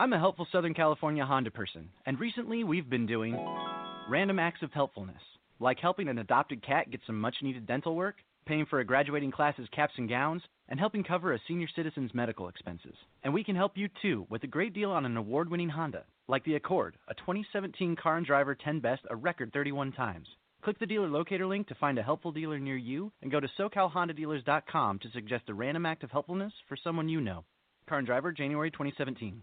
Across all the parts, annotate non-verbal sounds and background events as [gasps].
I'm a helpful Southern California Honda person, and recently we've been doing random acts of helpfulness, like helping an adopted cat get some much needed dental work, paying for a graduating class's caps and gowns, and helping cover a senior citizen's medical expenses. And we can help you too with a great deal on an award winning Honda, like the Accord, a 2017 Car and Driver 10 Best a record 31 times. Click the dealer locator link to find a helpful dealer near you and go to SoCalHondaDealers.com to suggest a random act of helpfulness for someone you know. Car and Driver, January 2017.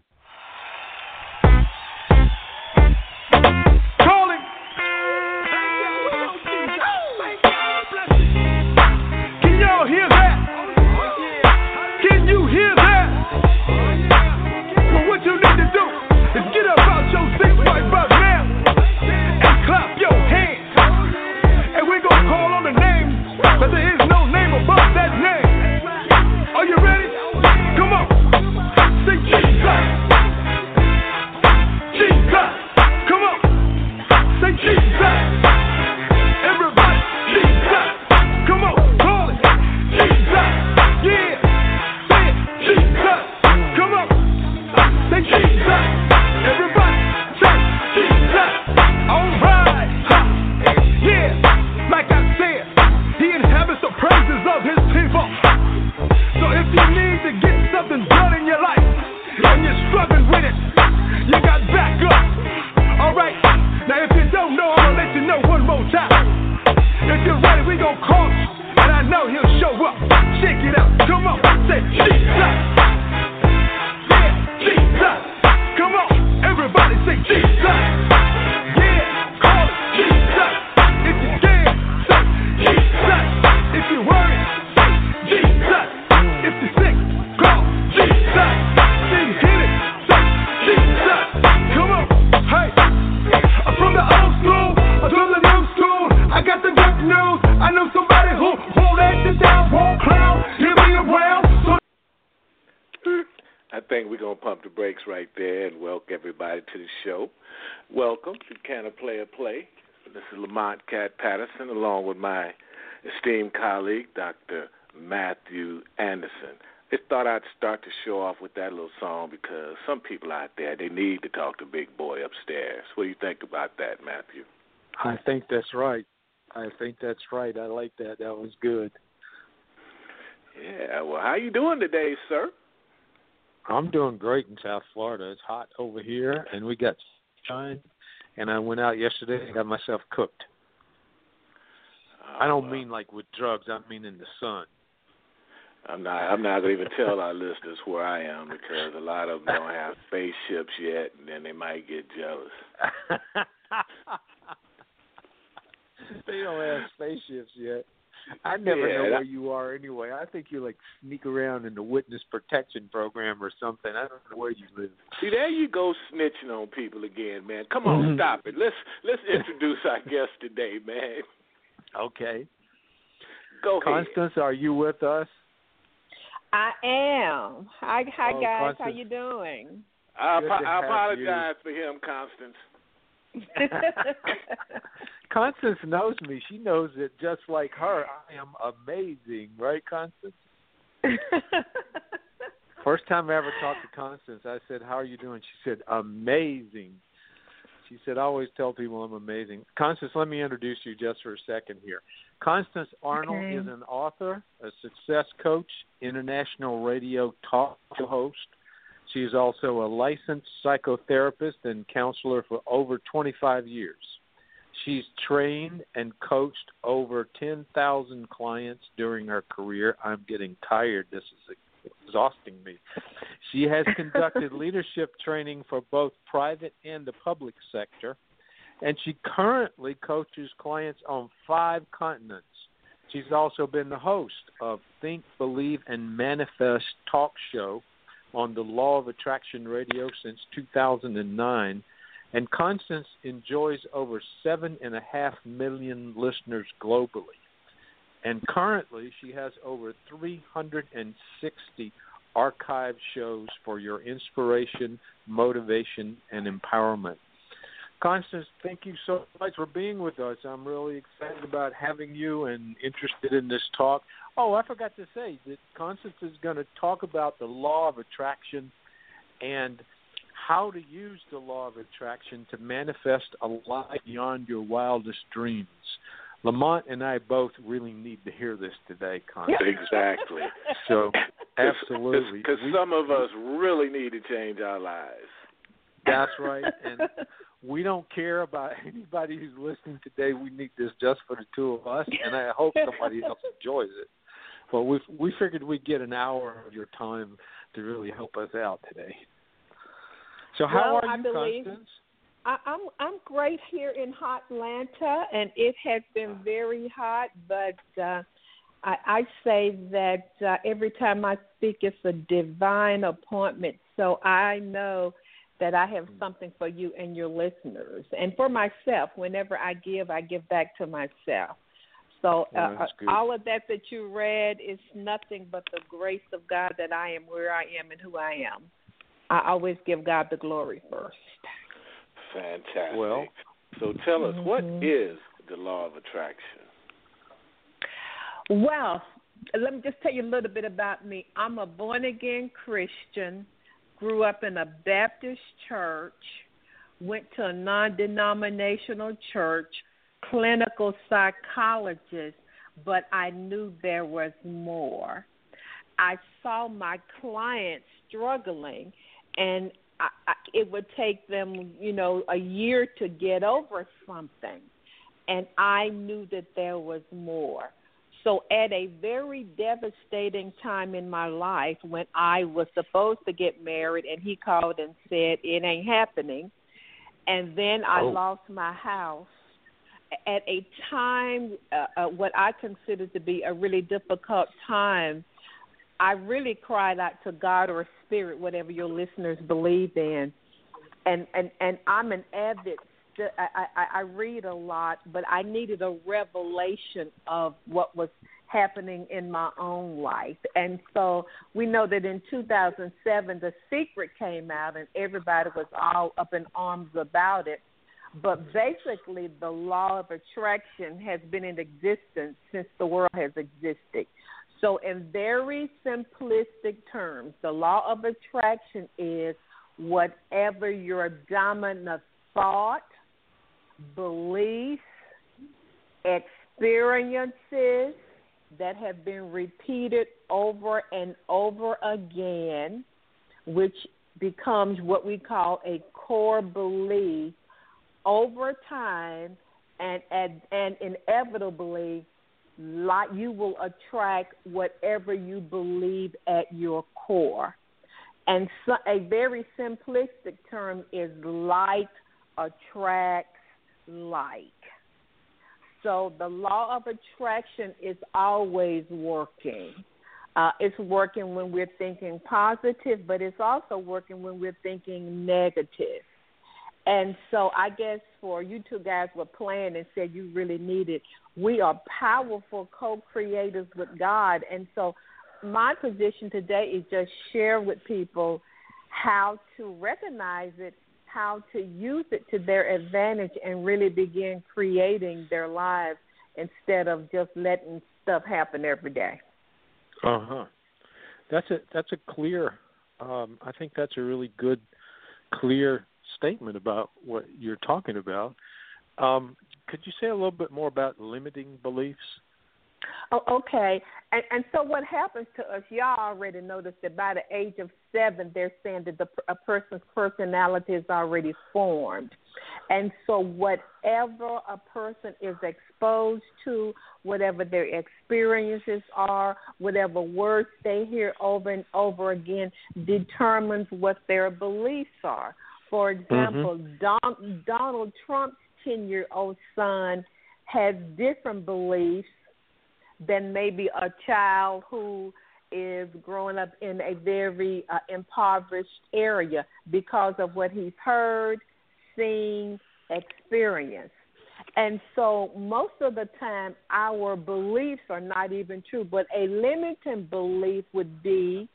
Colleague, Dr. Matthew Anderson. Just thought I'd start to show off with that little song because some people out there, they need to talk to Big Boy upstairs. What do you think about that, Matthew? I think that's right. I think that's right. I like that. That was good. Yeah, well, how you doing today, sir? I'm doing great in South Florida. It's hot over here, and we got sunshine. And I went out yesterday and got myself cooked. I don't mean like with drugs. I mean in the sun. I'm not. I'm not gonna even tell our listeners where I am because a lot of them don't have spaceships yet, and then they might get jealous. [laughs] they don't have spaceships yet. I never Yeah, know where you are anyway. I think you like sneak around in the witness protection program or something. I don't know where you live. See, there you go snitching on people again, man. Come on, Mhm. stop it. Let's let's introduce our guest today, man. Okay. Go ahead. Constance, are you with us? I am. Hi, hi Oh, guys. How you doing? I, Good apo- to I have apologize for him, Constance. [laughs] Constance knows me. She knows that just like her, I am amazing, right, Constance? [laughs] First time I ever talked to Constance, I said, "How are you doing?" She said, "Amazing." She said, "I always tell people I'm amazing." Constance, let me introduce you just for a second here. Constance Arnold Okay. is an author, a success coach, international radio talk show host. She is also a licensed psychotherapist and counselor for over 25 years. She's trained and coached over 10,000 clients during her career. I'm getting tired. This is exhausting me. She has conducted [laughs] leadership training for both private and the public sector, and she currently coaches clients on five continents. She's also been the host of Think, Believe, and Manifest talk show on the Law of Attraction Radio since 2009, and Constance enjoys over seven and a half million listeners globally. And currently, she has over 360 archive shows for your inspiration, motivation, and empowerment. Constance, thank you so much for being with us. I'm really excited about having you and interested in this talk. Oh, I forgot to say that Constance is going to talk about the law of attraction and how to use the law of attraction to manifest a life beyond your wildest dreams. Lamont and I both really need to hear this today, Constance. Exactly. [laughs] So, absolutely. Because some of us really need to change our lives. That's right. And we don't care about [laughs] anybody who's listening today. We need this just for the two of us, and I hope somebody else [laughs] enjoys it. But we we figured we'd get an hour of your time to really help us out today. So how well, are I you, believe, Constance? I, I'm I'm great here in hot Atlanta, and it has been very hot. But uh, I, I say that uh, every time I speak, it's a divine appointment. So I know that I have something for you and your listeners, and for myself. Whenever I give, I give back to myself. So uh, that's good. all of that that you read is nothing but the grace of God that I am where I am and who I am. I always give God the glory first. Fantastic. Well- so tell us, what Mhm. is the law of attraction? Well, let me just tell you a little bit about me. I'm a born again Christian, grew up in a Baptist church, went to a non denominational church, clinical psychologist, but I knew there was more. I saw my clients struggling, and I, I, it would take them, you know, a year to get over something. And I knew that there was more. So, at a very devastating time in my life when I was supposed to get married, and he called and said, It ain't happening. And then I Oh. lost my house at a time, uh, uh, what I consider to be a really difficult time. I really cried out to God or Spirit, whatever your listeners believe in. And and and I'm an avid. I, I I read a lot, but I needed a revelation of what was happening in my own life. And so we know that in 2007, The Secret came out, and everybody was all up in arms about it. But basically, the law of attraction has been in existence since the world has existed. So, in very simplistic terms, the law of attraction is whatever your dominant thought, beliefs, experiences that have been repeated over and over again, which becomes what we call a core belief over time and and, and inevitably like you will attract whatever you believe at your core. And so a very simplistic term is like attracts like. So the law of attraction is always working. Uh, it's working when we're thinking positive, but it's also working when we're thinking negative. And so I guess for you two guys were playing and said you really need it. We are powerful co-creators with God, and so my position today is just share with people how to recognize it, how to use it to their advantage, and really begin creating their lives instead of just letting stuff happen every day. Uh huh. That's a that's a clear. Um, I think that's a really good, clear statement about what you're talking about. Um, could you say a little bit more about limiting beliefs? Oh, okay. And, and so what happens to us, y'all already noticed that by the age of seven, they're saying that the, a person's personality is already formed. And so whatever a person is exposed to, whatever their experiences are, whatever words they hear over and over again, determines what their beliefs are. For mm-hmm. example, Don, Donald Trump's 10 year old son has different beliefs than maybe a child who is growing up in a very uh, impoverished area because of what he's heard, seen, experienced. And so most of the time, our beliefs are not even true. But a limiting belief would be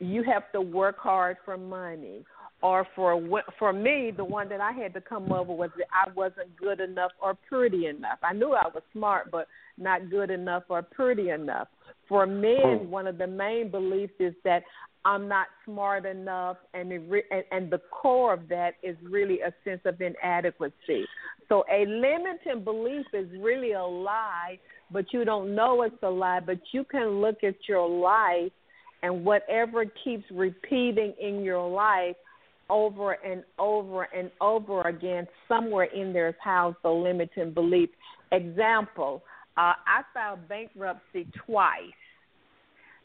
you have to work hard for money. Or for for me, the one that I had to come over was that I wasn't good enough or pretty enough. I knew I was smart, but not good enough or pretty enough. For men, oh. one of the main beliefs is that I'm not smart enough, and, re- and and the core of that is really a sense of inadequacy. So a limiting belief is really a lie, but you don't know it's a lie. But you can look at your life, and whatever keeps repeating in your life over and over and over again, somewhere in there is housed the limiting belief. Example: uh, I filed bankruptcy twice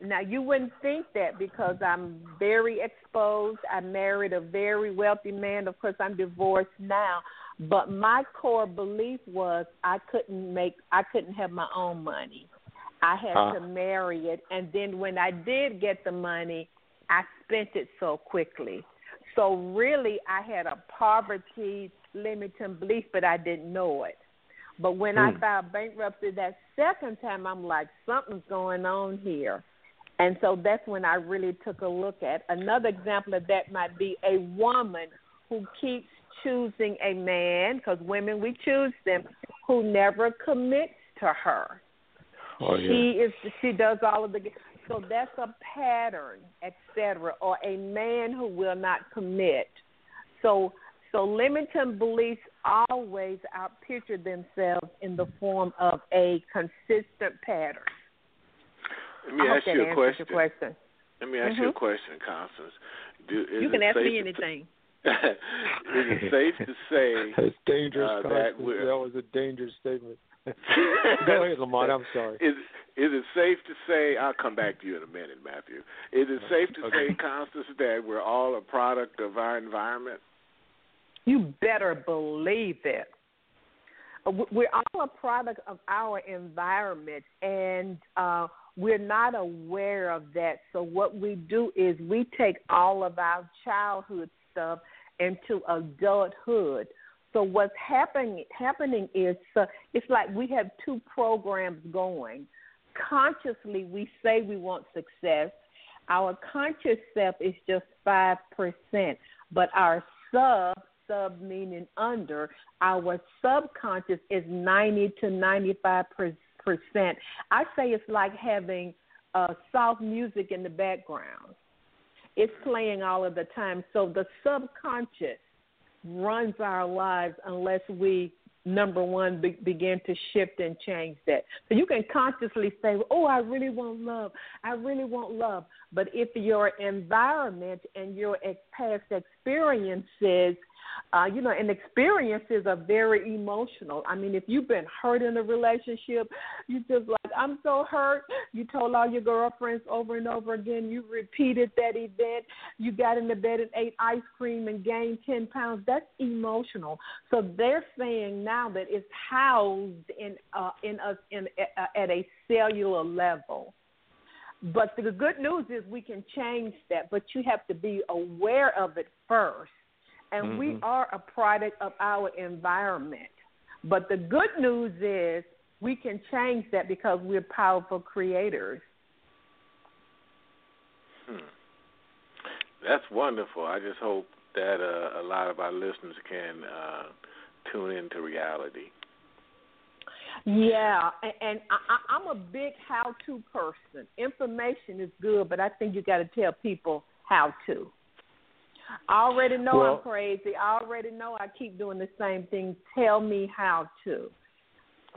now you wouldn't think that because I'm very exposed. I married a very wealthy man. Of course, I'm divorced now, but my core belief was I couldn't make I couldn't have my own money. I had uh. to marry it, and then when I did get the money, I spent it so quickly. So really, I had a poverty limiting belief, but I didn't know it. But when mm. I hmm. filed bankruptcy that second time, I'm like, something's going on here. And so that's when I really took a look at. Another example of that might be a woman who keeps choosing a man, because women, we choose them, who never commits to her. Oh, yeah. She is she does all of the so that's a pattern, etc. Or a man who will not commit. So so limiting beliefs always outpicture themselves in the form of a consistent pattern. Let me I ask you a question. question. Let me ask mm-hmm. you a question, Constance. Do, you can ask me anything. [laughs] is it safe to say [laughs] That's dangerous, uh, that, that was a dangerous statement. [laughs] Go ahead, Lamont. I'm sorry. Is is it safe to say? I'll come back to you in a minute, Matthew. Is it safe to okay. say, Constance, that we're all a product of our environment? You better believe it. Uh, we're all a product of our environment, and uh, we're not aware of that. So what we do is we take all of our childhood stuff into adulthood. So what's happening happening is uh, it's like we have two programs going. Consciously, we say we want success. Our conscious self is just five percent, but our sub sub meaning under our subconscious is ninety to ninety five percent. I say it's like having uh, soft music in the background. It's playing all of the time. So the subconscious runs our lives unless we number one be, begin to shift and change that. So you can consciously say oh i really want love. I really want love. But if your environment and your past experiences uh, you know, and experiences are very emotional. I mean, if you've been hurt in a relationship, you just like, I'm so hurt. You told all your girlfriends over and over again. You repeated that event. You got in the bed and ate ice cream and gained 10 pounds. That's emotional. So they're saying now that it's housed in uh, in us in uh, at a cellular level. But the good news is we can change that, but you have to be aware of it first and mm-hmm. we are a product of our environment. But the good news is we can change that because we're powerful creators. Hmm. That's wonderful. I just hope that uh, a lot of our listeners can uh, tune into reality. Yeah, and, and I, I'm a big how-to person. Information is good, but I think you got to tell people how to. I already know well, I'm crazy. I already know I keep doing the same thing. Tell me how to.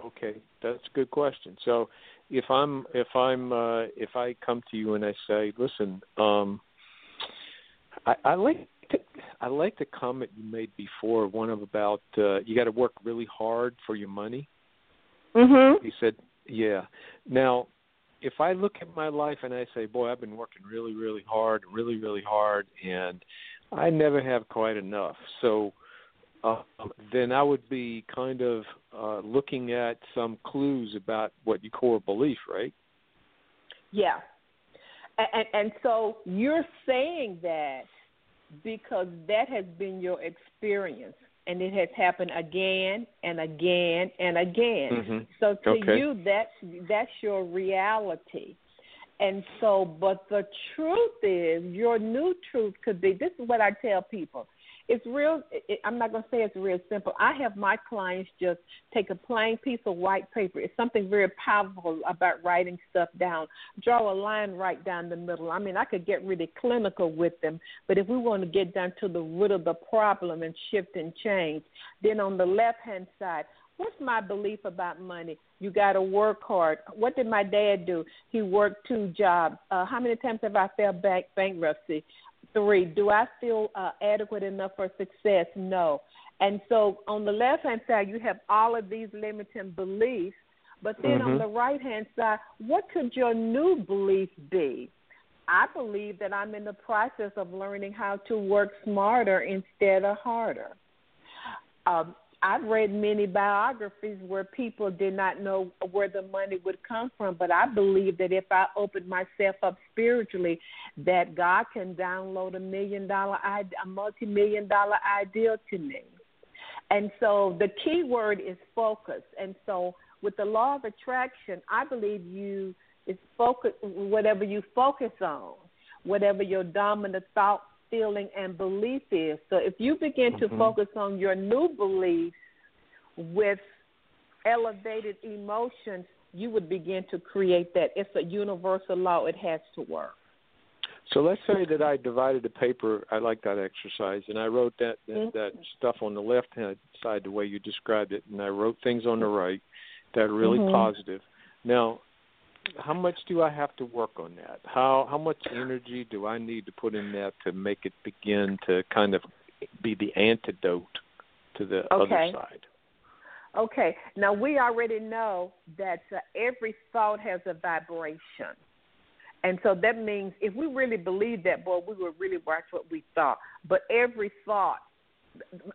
Okay, that's a good question. So, if I'm if I'm uh, if I come to you and I say, listen, um, I, I like to, I like the comment you made before, one of about uh, you got to work really hard for your money. Mhm. He said, yeah. Now, if I look at my life and I say, boy, I've been working really, really hard, really, really hard, and I never have quite enough. So uh, then I would be kind of uh, looking at some clues about what your core belief, right? Yeah. And, and so you're saying that because that has been your experience and it has happened again and again and again. Mm-hmm. So to Okay. you that that's your reality. And so but the truth is your new truth could be this is what I tell people. It's real it, I'm not going to say it's real simple. I have my clients just take a plain piece of white paper. It's something very powerful about writing stuff down. Draw a line right down the middle. I mean, I could get really clinical with them, but if we want to get down to the root of the problem and shift and change, then on the left hand side, what's my belief about money? You got to work hard. What did my dad do? He worked two jobs. Uh, how many times have I failed bank bankruptcy? Three. Do I feel uh, adequate enough for success? No. And so on the left hand side, you have all of these limiting beliefs. But then on Mhm. the right hand side, what could your new belief be? I believe that I'm in the process of learning how to work smarter instead of harder. Um, I've read many biographies where people did not know where the money would come from, but I believe that if I open myself up spiritually, that God can download a million dollar, a multi million dollar ideal to me. And so the key word is focus. And so with the law of attraction, I believe you is focus whatever you focus on, whatever your dominant thought, feeling, and belief is. So if you begin to Mhm. focus on your new beliefs with elevated emotions, you would begin to create that. It's a universal law. It has to work. So let's say that I divided the paper. I like that exercise, and I wrote that that, Mhm. that stuff on the left hand side the way you described it, and I wrote things on the right that are really Mhm. positive. Now, how much do I have to work on that? How how much energy do I need to put in that to make it begin to kind of be the antidote to the Okay. other side? Okay. Now we already know that uh, every thought has a vibration. And so that means if we really believe that, boy, we would really watch what we thought. But every thought,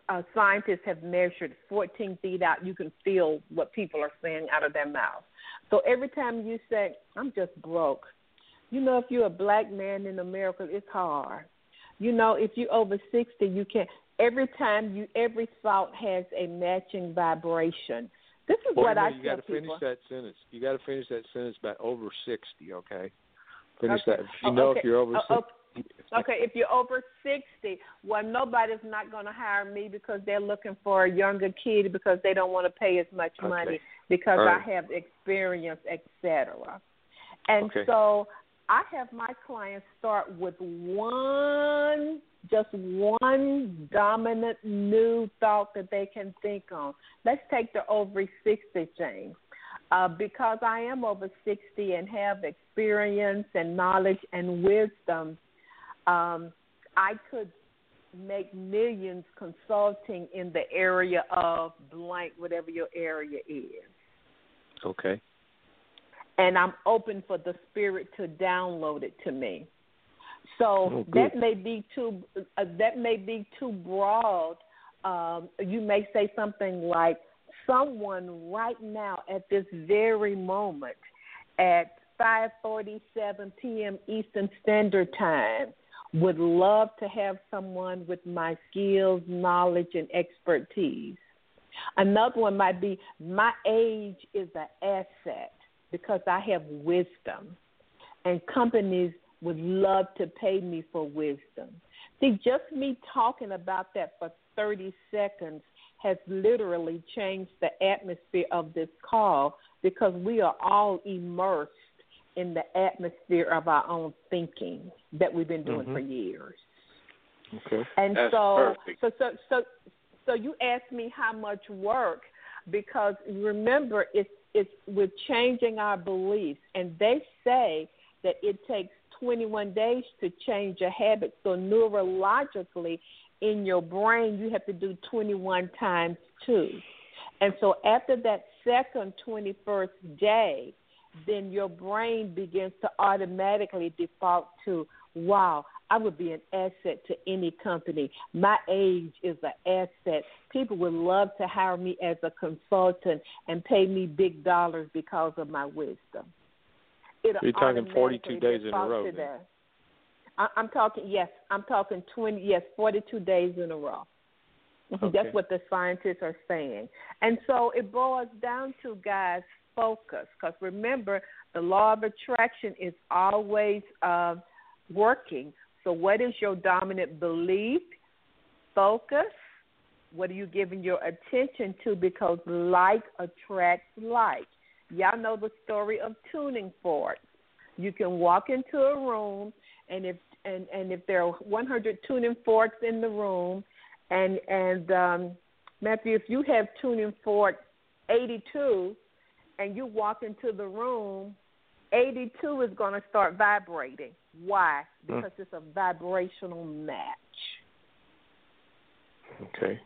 uh, scientists have measured 14 feet out. You can feel what people are saying out of their mouth. So every time you say, I'm just broke, you know, if you're a black man in America, it's hard. You know, if you're over 60, you can't. Every time you, every thought has a matching vibration. This is Well, what you, know, I you tell got to finish that sentence. You got to finish that sentence by over sixty. Okay. Finish Okay. that. If you Oh, know okay. if you're over Oh, sixty. Okay, if you're over 60, well, nobody's not going to hire me because they're looking for a younger kid because they don't want to pay as much Okay. money because All I have experience, etc. And Okay. so I have my clients start with one, just one dominant new thought that they can think on. Let's take the over 60 thing. Uh, because I am over 60 and have experience and knowledge and wisdom, um, I could make millions consulting in the area of blank, whatever your area is. Okay. And I'm open for the spirit to download it to me. So Oh, that may be too uh, that may be too broad. Um, you may say something like, "Someone right now at this very moment, at 5:47 p.m. Eastern Standard Time, would love to have someone with my skills, knowledge, and expertise." Another one might be, "My age is an asset because I have wisdom, and companies would love to pay me for wisdom." See, just me talking about that for 30 seconds has literally changed the atmosphere of this call because we are all immersed in the atmosphere of our own thinking that we've been doing Mhm. for years. Okay. And That's so, perfect. so, so, so, so you asked me how much work because remember, it's it's we're changing our beliefs, and they say that it takes 21 days to change a habit. So neurologically, in your brain, you have to do 21 times two. And so after that second 21st day, then your brain begins to automatically default to, wow, I would be an asset to any company. My age is an asset. People would love to hire me as a consultant and pay me big dollars because of my wisdom. it'll You're talking 42 days in a row I, I'm talking yes, I'm talking 20 yes, 42 days in a row. Okay. That's what the scientists are saying. And so it boils down to guys focus because remember the law of attraction is always uh, working. So what is your dominant belief? Focus. What are you giving your attention to? Because like attracts like. Y'all know the story of tuning forks. You can walk into a room, and if and and if there are 100 tuning forks in the room, and and um, Matthew, if you have tuning fork 82, and you walk into the room, 82 is going to start vibrating. Why? Hmm. Because it's a vibrational match. Okay.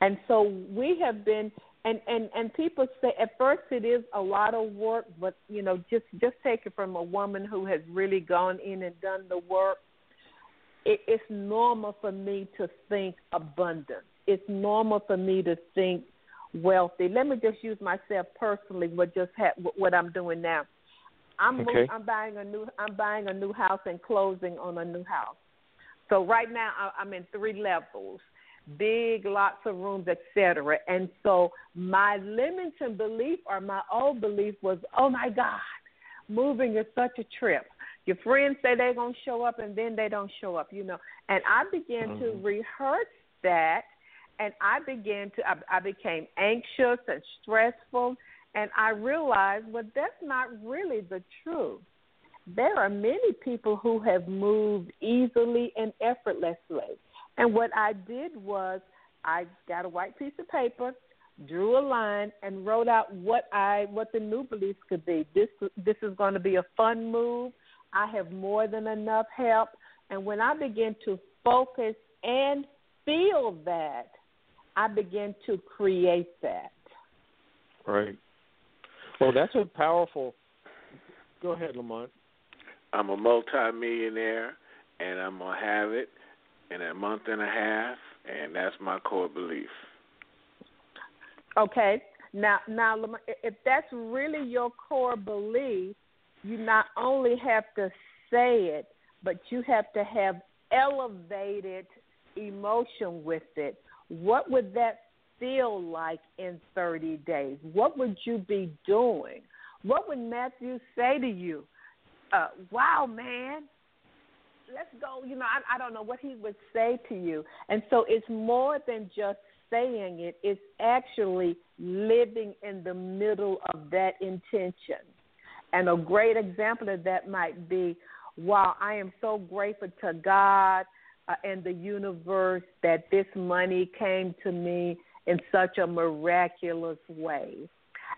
And so we have been and and and people say at first it is a lot of work, but you know just just take it from a woman who has really gone in and done the work. It, it's normal for me to think abundance. It's normal for me to think wealthy. Let me just use myself personally. What just ha- what I'm doing now. I'm Okay. move, I'm buying a new I'm buying a new house and closing on a new house. So right now I'm in three levels, big, lots of rooms, etc. And so my limiting belief or my old belief was, oh my God, moving is such a trip. Your friends say they're gonna show up and then they don't show up, you know. And I began to Mhm. rehearse that, and I began to I, I became anxious and stressful, and I realized, well, that's not really the truth. There are many people who have moved easily and effortlessly. And what I did was I got a white piece of paper, drew a line, and wrote out what I what the new beliefs could be. This this is going to be a fun move. I have more than enough help. And when I begin to focus and feel that, I begin to create that. Right. Well, that's a powerful. Go ahead, Lamont. I'm a multimillionaire, and I'm gonna have it in a month and a half, and that's my core belief. Okay. Now, now, Lamont, if that's really your core belief, you not only have to say it, but you have to have elevated emotion with it. What would that feel like in 30 days? What would you be doing? What would Matthew say to you? Uh, wow, man, let's go. You know, I, I don't know what he would say to you. And so it's more than just saying it, it's actually living in the middle of that intention. And a great example of that might be wow, I am so grateful to God uh, and the universe that this money came to me in such a miraculous way.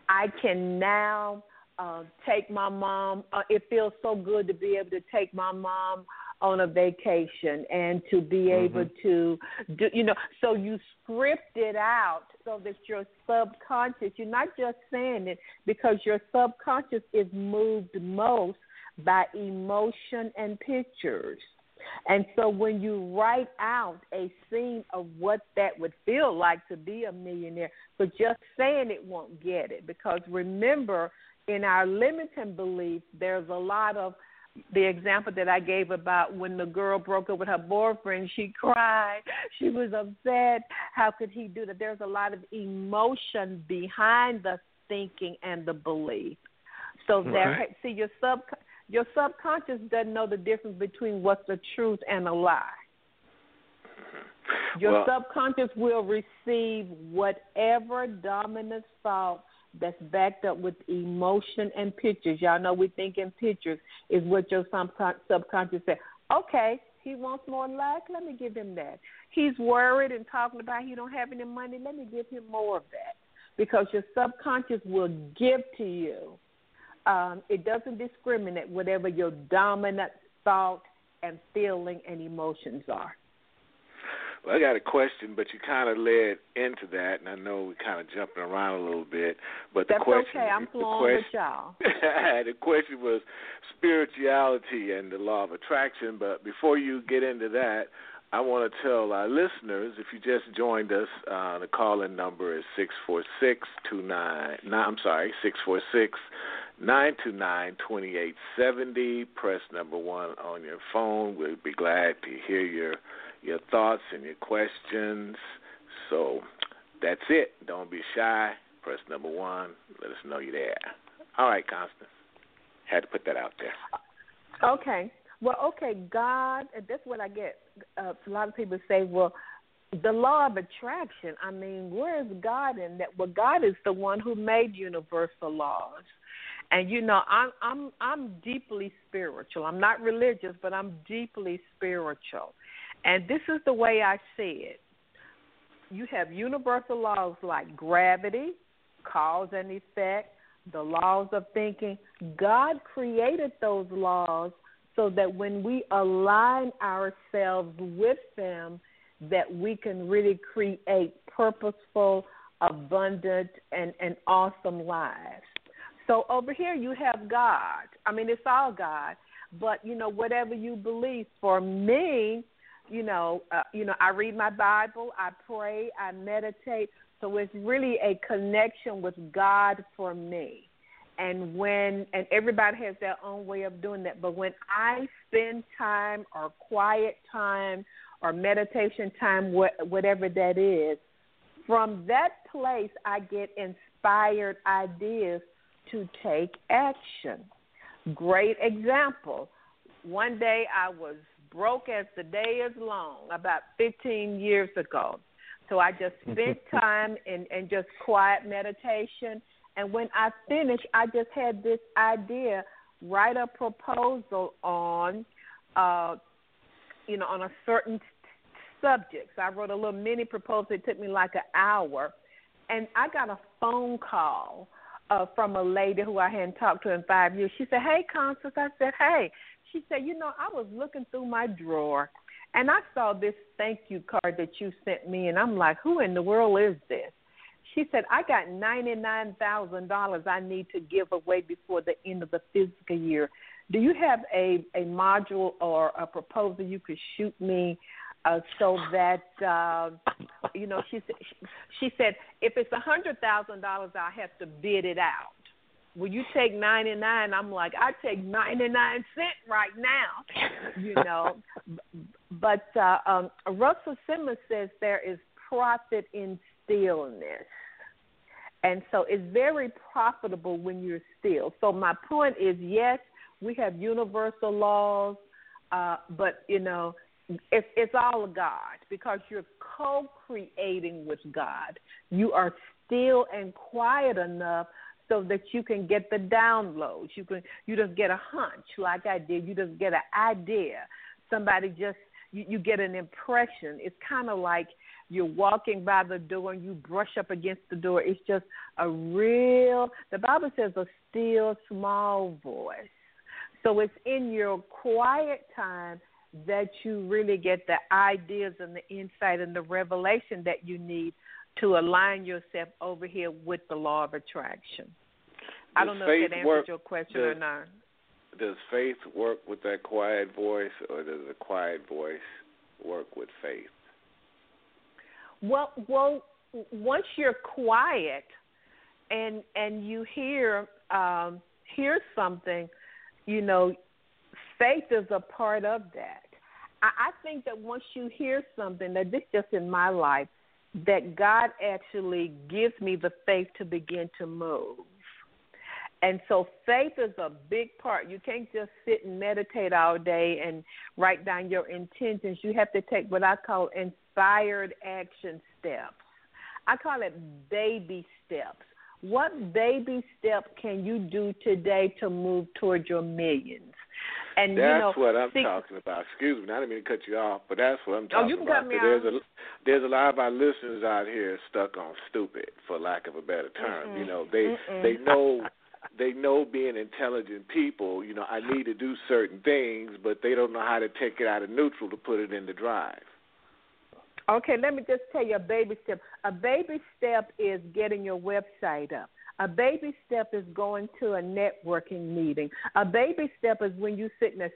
I can now uh, take my mom. Uh, it feels so good to be able to take my mom on a vacation and to be able to do, you know, so you script it out so that your subconscious, you're not just saying it because your subconscious is moved most by emotion and pictures. And so when you write out a scene of what that would feel like to be a millionaire, but just saying it won't get it because remember, in our limiting beliefs, there's a lot of the example that I gave about when the girl broke up with her boyfriend, she cried, she was upset. How could he do that? There's a lot of emotion behind the thinking and the belief. So there, Right. see your sub your subconscious doesn't know the difference between what's the truth and a lie. Your Well- subconscious will receive whatever dominant thought that's backed up with emotion and pictures. Y'all know we think in pictures is what your subconscious said. Okay, he wants more luck. let me give him that. He's worried and talking about he don't have any money, let me give him more of that. Because your subconscious will give to you. Um, it doesn't discriminate whatever your dominant thought and feeling and emotions are. Well, I got a question, but you kind of led into that, and I know we're kind of jumping around a little bit. But the question, okay. I'm the flowing with question, y'all. [laughs] the question was spirituality and the law of attraction. But before you get into that, I want to tell our listeners if you just joined us, uh, the call in number is six four six two nine. No, I'm sorry, six four six 929 2870. Press number one on your phone. We'll be glad to hear your your thoughts and your questions. So that's it. Don't be shy. Press number one. Let us know you're there. All right, Constance. Had to put that out there. Okay. Well, okay, God, that's what I get. Uh, a lot of people say, well, the law of attraction. I mean, where is God in that? Well, God is the one who made universal laws. And you know, I'm I'm I'm deeply spiritual. I'm not religious, but I'm deeply spiritual. And this is the way I see it. You have universal laws like gravity, cause and effect, the laws of thinking. God created those laws so that when we align ourselves with them, that we can really create purposeful, abundant, and, and awesome lives. So over here you have God. I mean, it's all God, but you know, whatever you believe. For me, you know, uh, you know, I read my Bible, I pray, I meditate. So it's really a connection with God for me. And when and everybody has their own way of doing that, but when I spend time or quiet time or meditation time, whatever that is, from that place I get inspired ideas to take action. Great example. One day I was broke as the day is long, about 15 years ago. So I just [laughs] spent time in, in just quiet meditation. And when I finished, I just had this idea write a proposal on, uh, you know, on a certain subject. So I wrote a little mini proposal. It took me like an hour. And I got a phone call uh, from a lady who I hadn't talked to in five years. She said, "Hey, Constance." I said, "Hey." She said, "You know, I was looking through my drawer, and I saw this thank you card that you sent me, and I'm like, who in the world is this?" She said, "I got ninety nine thousand dollars I need to give away before the end of the fiscal year. Do you have a a module or a proposal you could shoot me?" Uh, so that uh, you know, she said, she said, if it's a hundred thousand dollars, I have to bid it out. Will you take ninety nine? I'm like, I take ninety nine cent right now, you [laughs] know. but uh, um, Russell Simmons says there is profit in stillness. And so it's very profitable when you're still. So my point is, yes, we have universal laws, uh, but you know, it's it's all God because you're co-creating with God. You are still and quiet enough so that you can get the downloads. You can you just get a hunch like I did. You just get an idea. Somebody just you, you get an impression. It's kind of like you're walking by the door and you brush up against the door. It's just a real. The Bible says a still small voice. So it's in your quiet time that you really get the ideas and the insight and the revelation that you need to align yourself over here with the law of attraction. Does I don't know if that answers work, your question does, or not. Does faith work with that quiet voice, or does the quiet voice work with faith? Well, well, once you're quiet and and you hear um, hear something, you know, faith is a part of that. I, think that once you hear something, that this just in my life, that God actually gives me the faith to begin to move. And so faith is a big part. You can't just sit and meditate all day and write down your intentions. You have to take what I call inspired action steps. I call it baby steps. What baby step can you do today to move toward your millions? And that's you know, what I'm talking about. Excuse me, I didn't mean to cut you off, but that's what I'm oh, talking you can about. Cut me there's off. a there's a lot of our listeners out here stuck on stupid, for lack of a better term. Mm-mm. You know, they Mm-mm. they know they know being intelligent people. You know, I need to do certain things, but they don't know how to take it out of neutral to put it in the drive. Okay, let me just tell you a baby step. A baby step is getting your website up. A baby step is going to a networking meeting. A baby step is when you sit in a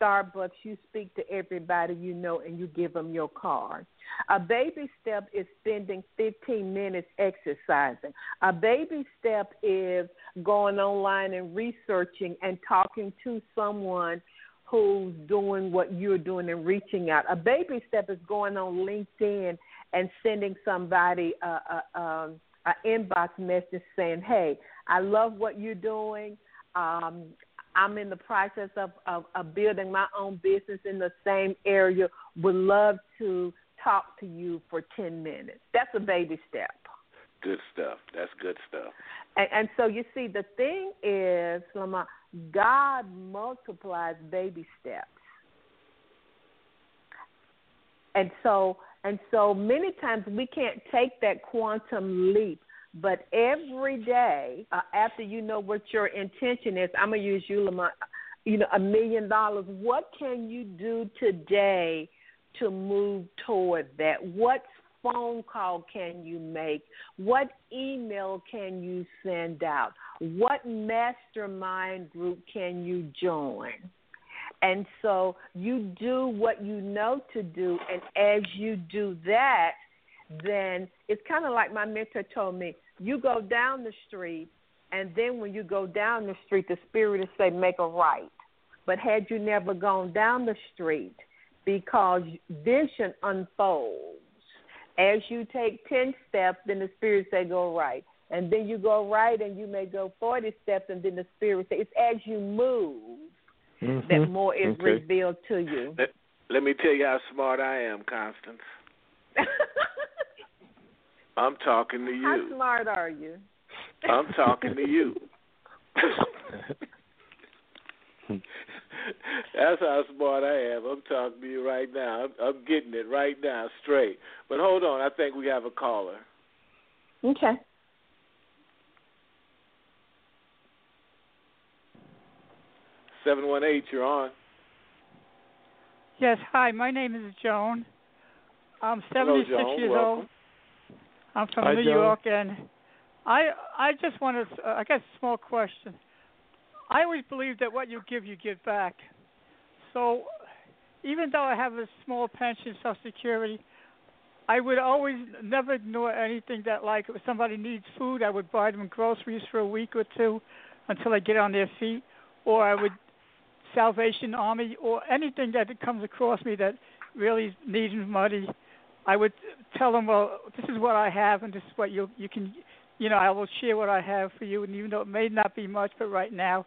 Starbucks, you speak to everybody you know, and you give them your card. A baby step is spending 15 minutes exercising. A baby step is going online and researching and talking to someone who's doing what you're doing and reaching out. A baby step is going on LinkedIn and sending somebody a, um, a inbox message saying, "Hey, I love what you're doing. Um, I'm in the process of, of, of building my own business in the same area. Would love to talk to you for 10 minutes. That's a baby step. Good stuff. That's good stuff. And, and so you see, the thing is, Lamont, God multiplies baby steps. And so and so many times we can't take that quantum leap. But every day, uh, after you know what your intention is, I'm gonna use you, Lamont. You know, a million dollars. What can you do today to move toward that? What phone call can you make? What email can you send out? What mastermind group can you join? And so you do what you know to do, and as you do that, then it's kind of like my mentor told me you go down the street, and then when you go down the street, the spirit will say, make a right. But had you never gone down the street, because vision unfolds. As you take 10 steps, then the Spirit say go right. And then you go right and you may go 40 steps, and then the Spirit say it's as you move mm-hmm. that more is okay. revealed to you. Let, let me tell you how smart I am, Constance. [laughs] I'm talking to you. How smart are you? I'm talking to you. [laughs] That's how smart I am. I'm talking to you right now. I'm, I'm getting it right now, straight. But hold on, I think we have a caller. Okay. Seven one eight, you're on. Yes, hi. My name is Joan. I'm seventy six years Welcome. old. I'm from Hi, New Joan. York, and I I just want to. Uh, I got a small question. I always believe that what you give, you give back. So, even though I have a small pension, Social Security, I would always never ignore anything that, like, if somebody needs food, I would buy them groceries for a week or two until they get on their feet, or I would Salvation Army, or anything that comes across me that really needs money. I would tell them, well, this is what I have, and this is what you you can, you know, I will share what I have for you, and even though it may not be much, but right now,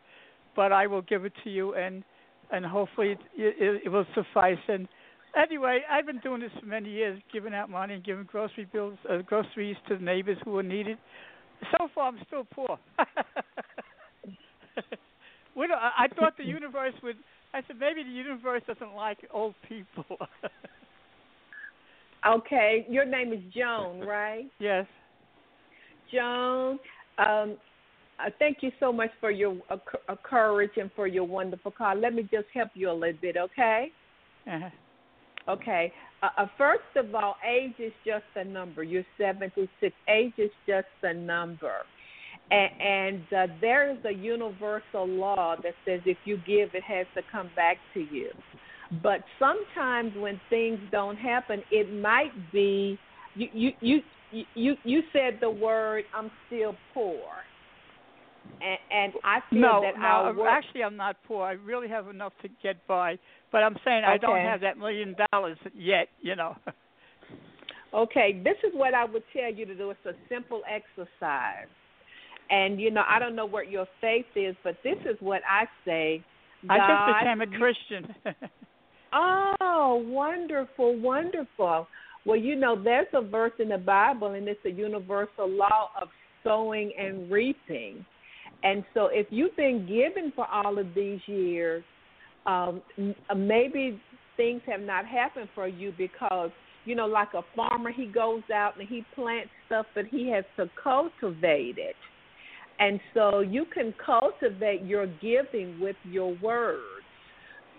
but I will give it to you, and and hopefully it, it, it will suffice. And anyway, I've been doing this for many years, giving out money and giving grocery bills, uh, groceries to the neighbors who are needed. So far, I'm still poor. [laughs] What- I I [laughs] thought the universe would. I said maybe the universe doesn't like old people. [laughs] Okay, your name is Joan, right? [laughs] yes. Joan, um, uh, thank you so much for your uh, uh, courage and for your wonderful call. Let me just help you a little bit, okay? Uh-huh. Okay. Uh, uh, first of all, age is just a number. You're 76. Age is just a number. And, and uh, there is a universal law that says if you give, it has to come back to you. But sometimes when things don't happen, it might be you you you you, you said the word I'm still poor. And, and I feel No, that no. work, Actually, I'm not poor. I really have enough to get by. But I'm saying I don't have that million dollars yet. You know. Okay, this is what I would tell you to do. It's a simple exercise. And you know, I don't know what your faith is, but this is what I say. I just became a Christian. [laughs] [laughs] Oh, wonderful, wonderful. Well, you know, there's a verse in the Bible, and it's a universal law of sowing and reaping. And so, if you've been given for all of these years, um, maybe things have not happened for you because, you know, like a farmer, he goes out and he plants stuff, but he has to cultivate it. And so, you can cultivate your giving with your words.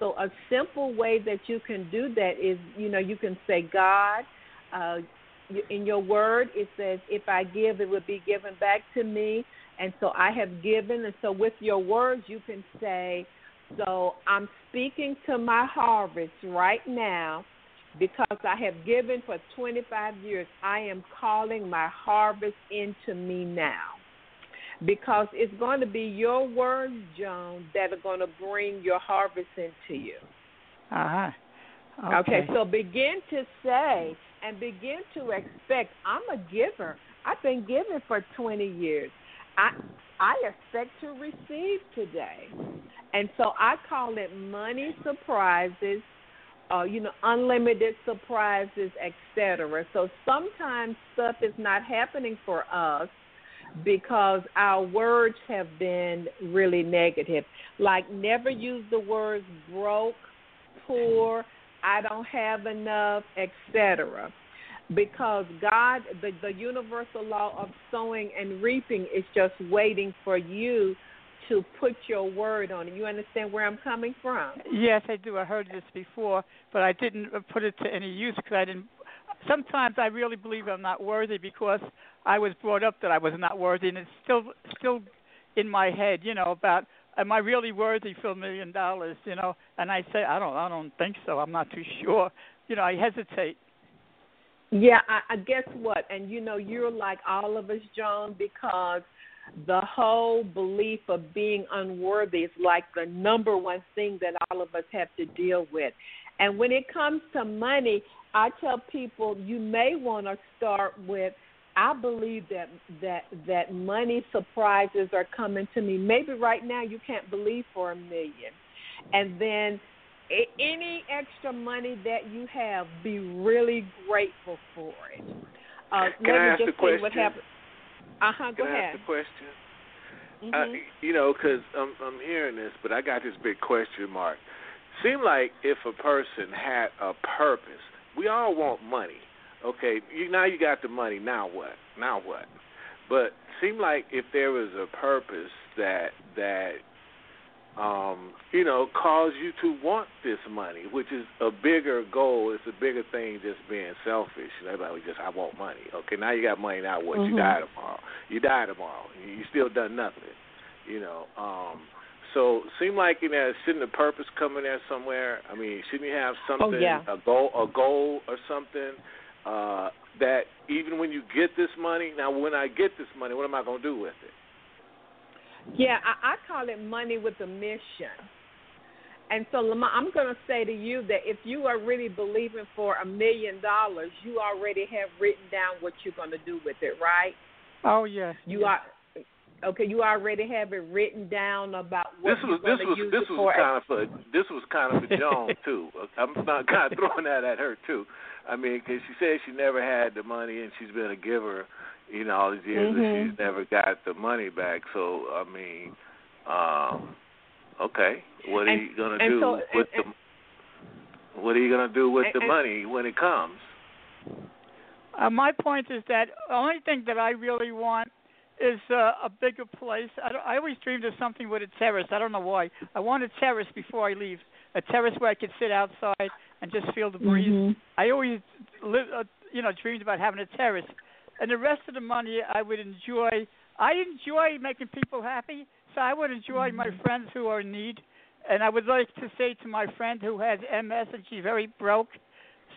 So a simple way that you can do that is, you know, you can say, God, uh, in your word it says, "If I give, it will be given back to me." And so I have given, and so with your words, you can say, "So I'm speaking to my harvest right now." Because I have given for 25 years, I am calling my harvest into me now because it's going to be your words, Joan, that are going to bring your harvest into you. Uh huh. Okay. okay, so begin to say and begin to expect. I'm a giver. I've been giving for 20 years. I I expect to receive today, and so I call it money surprises. Uh, you know, unlimited surprises, etc. So sometimes stuff is not happening for us because our words have been really negative. Like never use the words broke, poor, I don't have enough, etc. Because God, the, the universal law of sowing and reaping is just waiting for you to put your word on it. You understand where I'm coming from? Yes, I do. I heard this before, but I didn't put it to any use because I didn't. Sometimes I really believe I'm not worthy because I was brought up that I was not worthy, and it's still still in my head, you know, about am I really worthy for a million dollars? You know, and I say I don't, I don't think so. I'm not too sure. You know, I hesitate. Yeah, I, I guess what, and you know, you're like all of us, John, because the whole belief of being unworthy is like the number one thing that all of us have to deal with. And when it comes to money, I tell people you may want to start with I believe that that that money surprises are coming to me. Maybe right now you can't believe for a million, and then any extra money that you have, be really grateful for it. Uh, Can I ask just a question? What happened. Uh huh. Go Can ahead. I ask a question? Mm-hmm. Uh, you know, because I'm I'm hearing this, but I got this big question mark. Seem like if a person had a purpose, we all want money okay, you now you got the money. Now what? Now what? But seemed like if there was a purpose that that um, you know, cause you to want this money, which is a bigger goal. It's a bigger thing just being selfish. Everybody just I want money. Okay, now you got money. Now what? Mm-hmm. You die tomorrow. You die tomorrow. You still done nothing. You know. Um, so seem like you know, shouldn't a purpose come in there somewhere? I mean, shouldn't you have something, oh, yeah. a goal, a goal or something uh, that even when you get this money, now when I get this money, what am I going to do with it? Yeah, I, I call it money with a mission. And so, Lamont, I'm going to say to you that if you are really believing for a million dollars, you already have written down what you're going to do with it, right? Oh yes. You are okay. You already have it written down about what this was you're this was was use this was for. kind of a this was kind of a Joan too. I'm not kind of [laughs] throwing that at her too. I mean, because she said she never had the money and she's been a giver, you know, all these years, mm-hmm. and she's never got the money back. So I mean, um, okay, what are and, you gonna do so, with and, the? What are you gonna do with and, the money when it comes? Uh, my point is that the only thing that I really want is uh, a bigger place. I, I always dreamed of something with a terrace. I don't know why. I want a terrace before I leave. A terrace where I could sit outside and just feel the breeze. Mm-hmm. I always live, uh, you know, dreamed about having a terrace, and the rest of the money I would enjoy. I enjoy making people happy, so I would enjoy my Mm-hmm. friends who are in need, and I would like to say to my friend who has MS and she's very broke.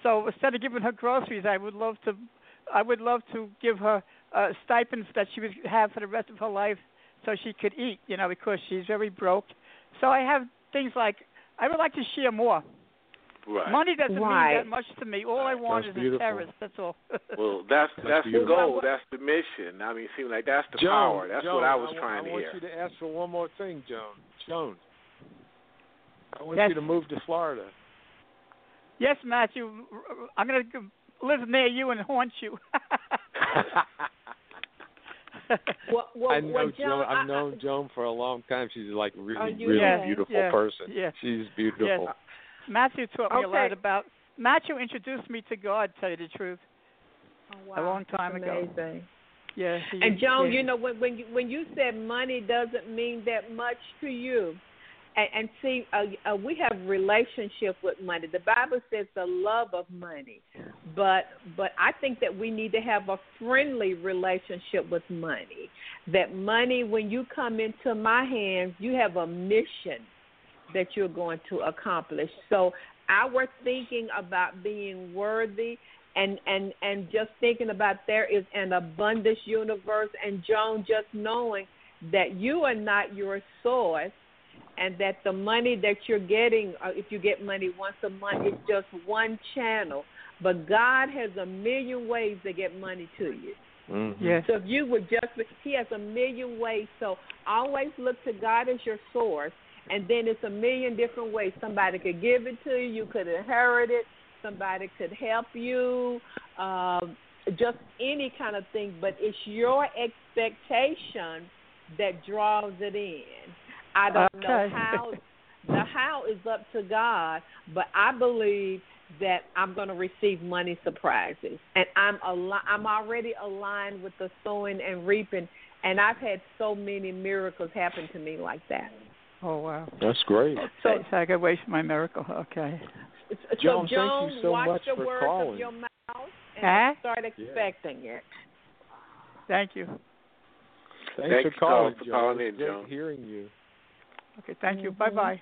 So instead of giving her groceries, I would love to, I would love to give her uh, stipends that she would have for the rest of her life, so she could eat. You know, because she's very broke. So I have things like I would like to share more. Right. Money doesn't right. mean that much to me. All I want That's is beautiful. a terrace. That's all. [laughs] Well, that's That's that's the goal. That's the mission. I mean, it seems like that's the Joan, power. That's Joan, what I was I, trying I to hear. I want you to ask for one more thing, Joan. Joan, I want Yes. you to move to Florida. yes, Matthew. I'm going to live near you and haunt you. [laughs] [laughs] Well, [laughs] well, I know well, Joan. Joan, I've I- known Joan for a long time. She's like really, you really have? beautiful Yeah, person. yeah. She's beautiful. Yes. Matthew taught me a lot Okay. about. Matthew introduced me to God. Tell you the truth. Oh, wow. a long time That's ago. amazing. Yeah. He, And Joan, yeah. you know when when you when you said money doesn't mean that much to you, and, and see, uh, uh, we have relationship with money. The Bible says the love of money, but but I think that we need to have a friendly relationship with money. That money, when you come into my hands, you have a mission that you're going to accomplish. So our thinking about being worthy and and and just thinking about there is an abundance universe and Joan just knowing that you are not your source and that the money that you're getting, uh, if you get money once a month, is just one channel. But God has a million ways to get money to you. Mm-hmm. Yes. So if you would just, He has a million ways. So always look to God as your source, and then it's a million different ways. Somebody could give it to you, you could inherit it, somebody could help you, um, just any kind of thing. But it's your expectation that draws it in. I don't okay. know how. [laughs] The how is up to God, but I believe that I'm going to receive money surprises, and I'm al- I'm already aligned with the sowing and reaping, and I've had so many miracles happen to me like that. Oh wow. That's great. So, so I could wait for my miracle. Okay. So Joan, Joan, thank you so watch much the for words calling. of your mouth and Huh? start expecting it. Thank you. Thanks, Thanks for for calling, calling- for Joan. calling in, It's great Joan. hearing you. Okay. Thank you. Mhm. Bye bye.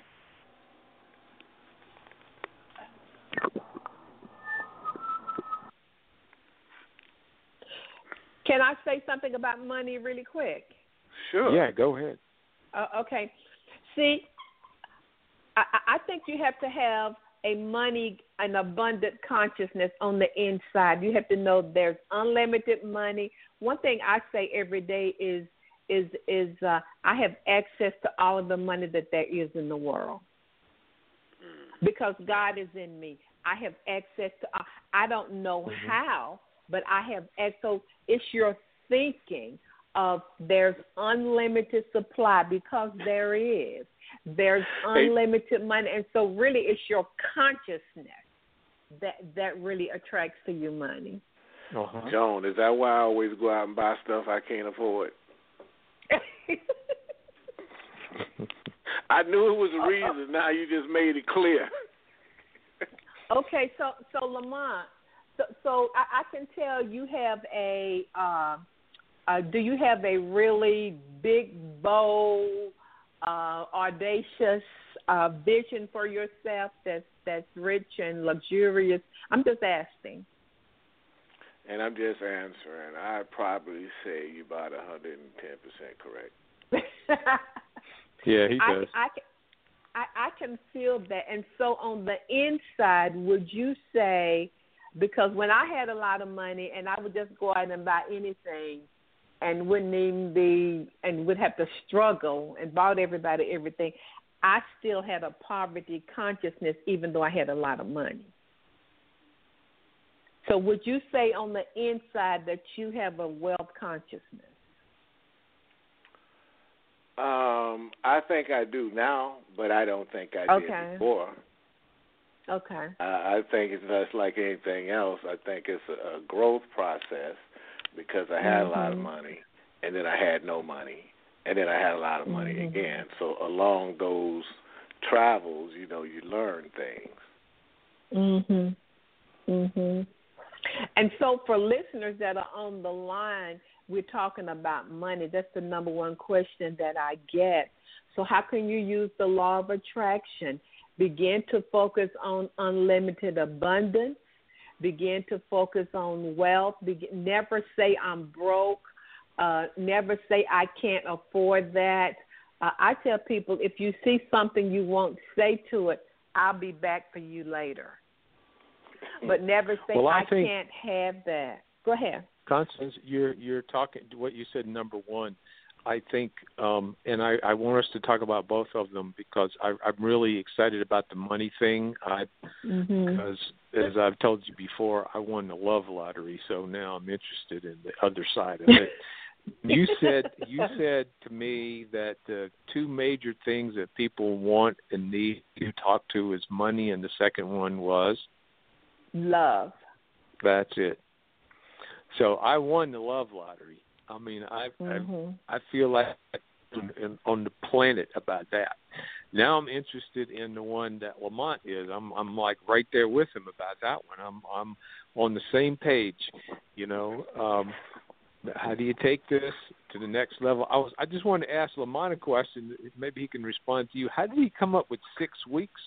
Can I say something about money really quick? Sure. Yeah, go ahead. Uh, okay. See, I, I I think you have to have a money, an abundant consciousness on the inside. You have to know there's unlimited money. One thing I say every day is is is uh, I have access to all of the money that there is in the world because God is in me. I have access to. Uh, I don't know Mhm. how, but I have access. So it's your thinking of there's unlimited supply because there is. There's unlimited money, and so really it's your consciousness that that really attracts to you money. Uh-huh. Joan, is that why I always go out and buy stuff I can't afford? I knew it was a reason. Now you just made it clear. Okay, so so Lamont, so, so I, I can tell you have a. Uh, uh, do you have a really big, bold, uh, audacious uh, vision for yourself that's that's rich and luxurious? I'm just asking. And I'm just answering. I'd probably say you're about 110% correct. [laughs] Yeah, he does. I, can- I, I can feel that. And so on the inside, would you say, because when I had a lot of money and I would just go out and buy anything and wouldn't even be, and would have to struggle and bought everybody everything, I still had a poverty consciousness even though I had a lot of money. So would you say on the inside that you have a wealth consciousness? Um, I think I do now, but I don't think I Okay. did before. Okay. I, I think it's just like anything else. I think it's a, a growth process because I had a lot of Mhm. money, and then I had no money, and then I had a lot of money Mhm. again. So along those travels, you know, you learn things. Mhm. Mhm. And so for listeners that are on the line, we're talking about money. That's the number one question that I get. So how can you use the law of attraction? Begin to focus on unlimited abundance. Begin to focus on wealth. Begin, never say I'm broke. Uh, never say I can't afford that. Uh, I tell people if you see something you want, say to it, I'll be back for you later. But never say Well, I I, think- can't have that. Go ahead. Constance, you're you're talking what you said. Number one, I think, um, and I, I want us to talk about both of them because I, I'm really excited about the money thing. I Mm-hmm. because as I've told you before, I won the love lottery, so now I'm interested in the other side of it. [laughs] you said you said to me that the two major things that people want and need to talk to is money, and the second one was Love. that's it. So I won the love lottery. I mean, I Mhm. I, I feel like in, on the planet about that. Now I'm interested in the one that Lamont is. I'm I'm like right there with him about that one. I'm I'm on the same page. You know, um, how do you take this to the next level? I was I just wanted to ask Lamont a question. Maybe he can respond to you. How did he come up with six weeks?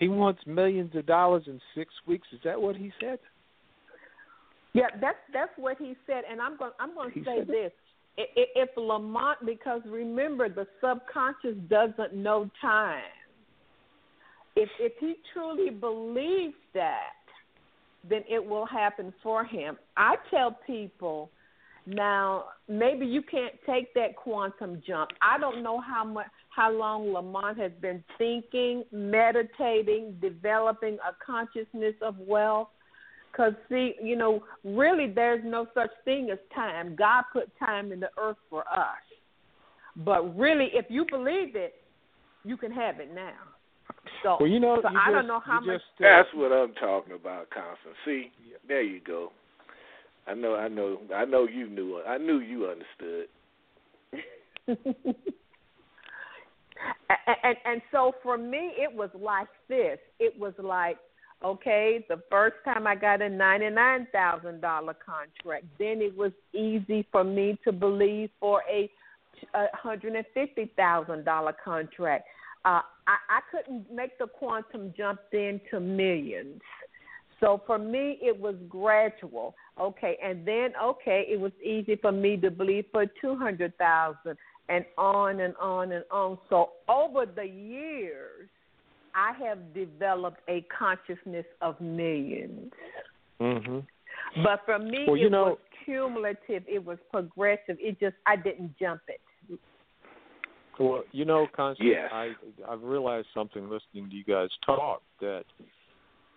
He wants millions of dollars in six weeks. Is that what he said? Yeah, that's that's what he said, and I'm going I'm going to say this: if Lamont, because remember the subconscious doesn't know time. If if he truly believes that, then it will happen for him. I tell people now maybe you can't take that quantum jump. I don't know how much how long Lamont has been thinking, meditating, developing a consciousness of wealth because, see, you know, really there's no such thing as time. God put time in the earth for us. But really, if you believe it, you can have it now. So, well, you know, so you I just, don't know how much. Just, uh, That's what I'm talking about, Constance. See, there you go. I know, I know, I know you knew. I knew you understood. [laughs] and, and and so for me, it was like this. It was like Okay, the first time I got a ninety-nine thousand dollar contract, then it was easy for me to believe for a, hundred and fifty thousand dollar contract. Uh, I, I couldn't make the quantum jump into millions. So for me, it was gradual. Okay, and then okay, it was easy for me to believe for two hundred thousand, and on and on and on. So over the years, I have developed a consciousness of 1000000s Mm-hmm. But for me, well, you it know, was cumulative. It was progressive. It just I didn't jump it. Well, you know, Constance, yes. I I've realized something listening to you guys talk that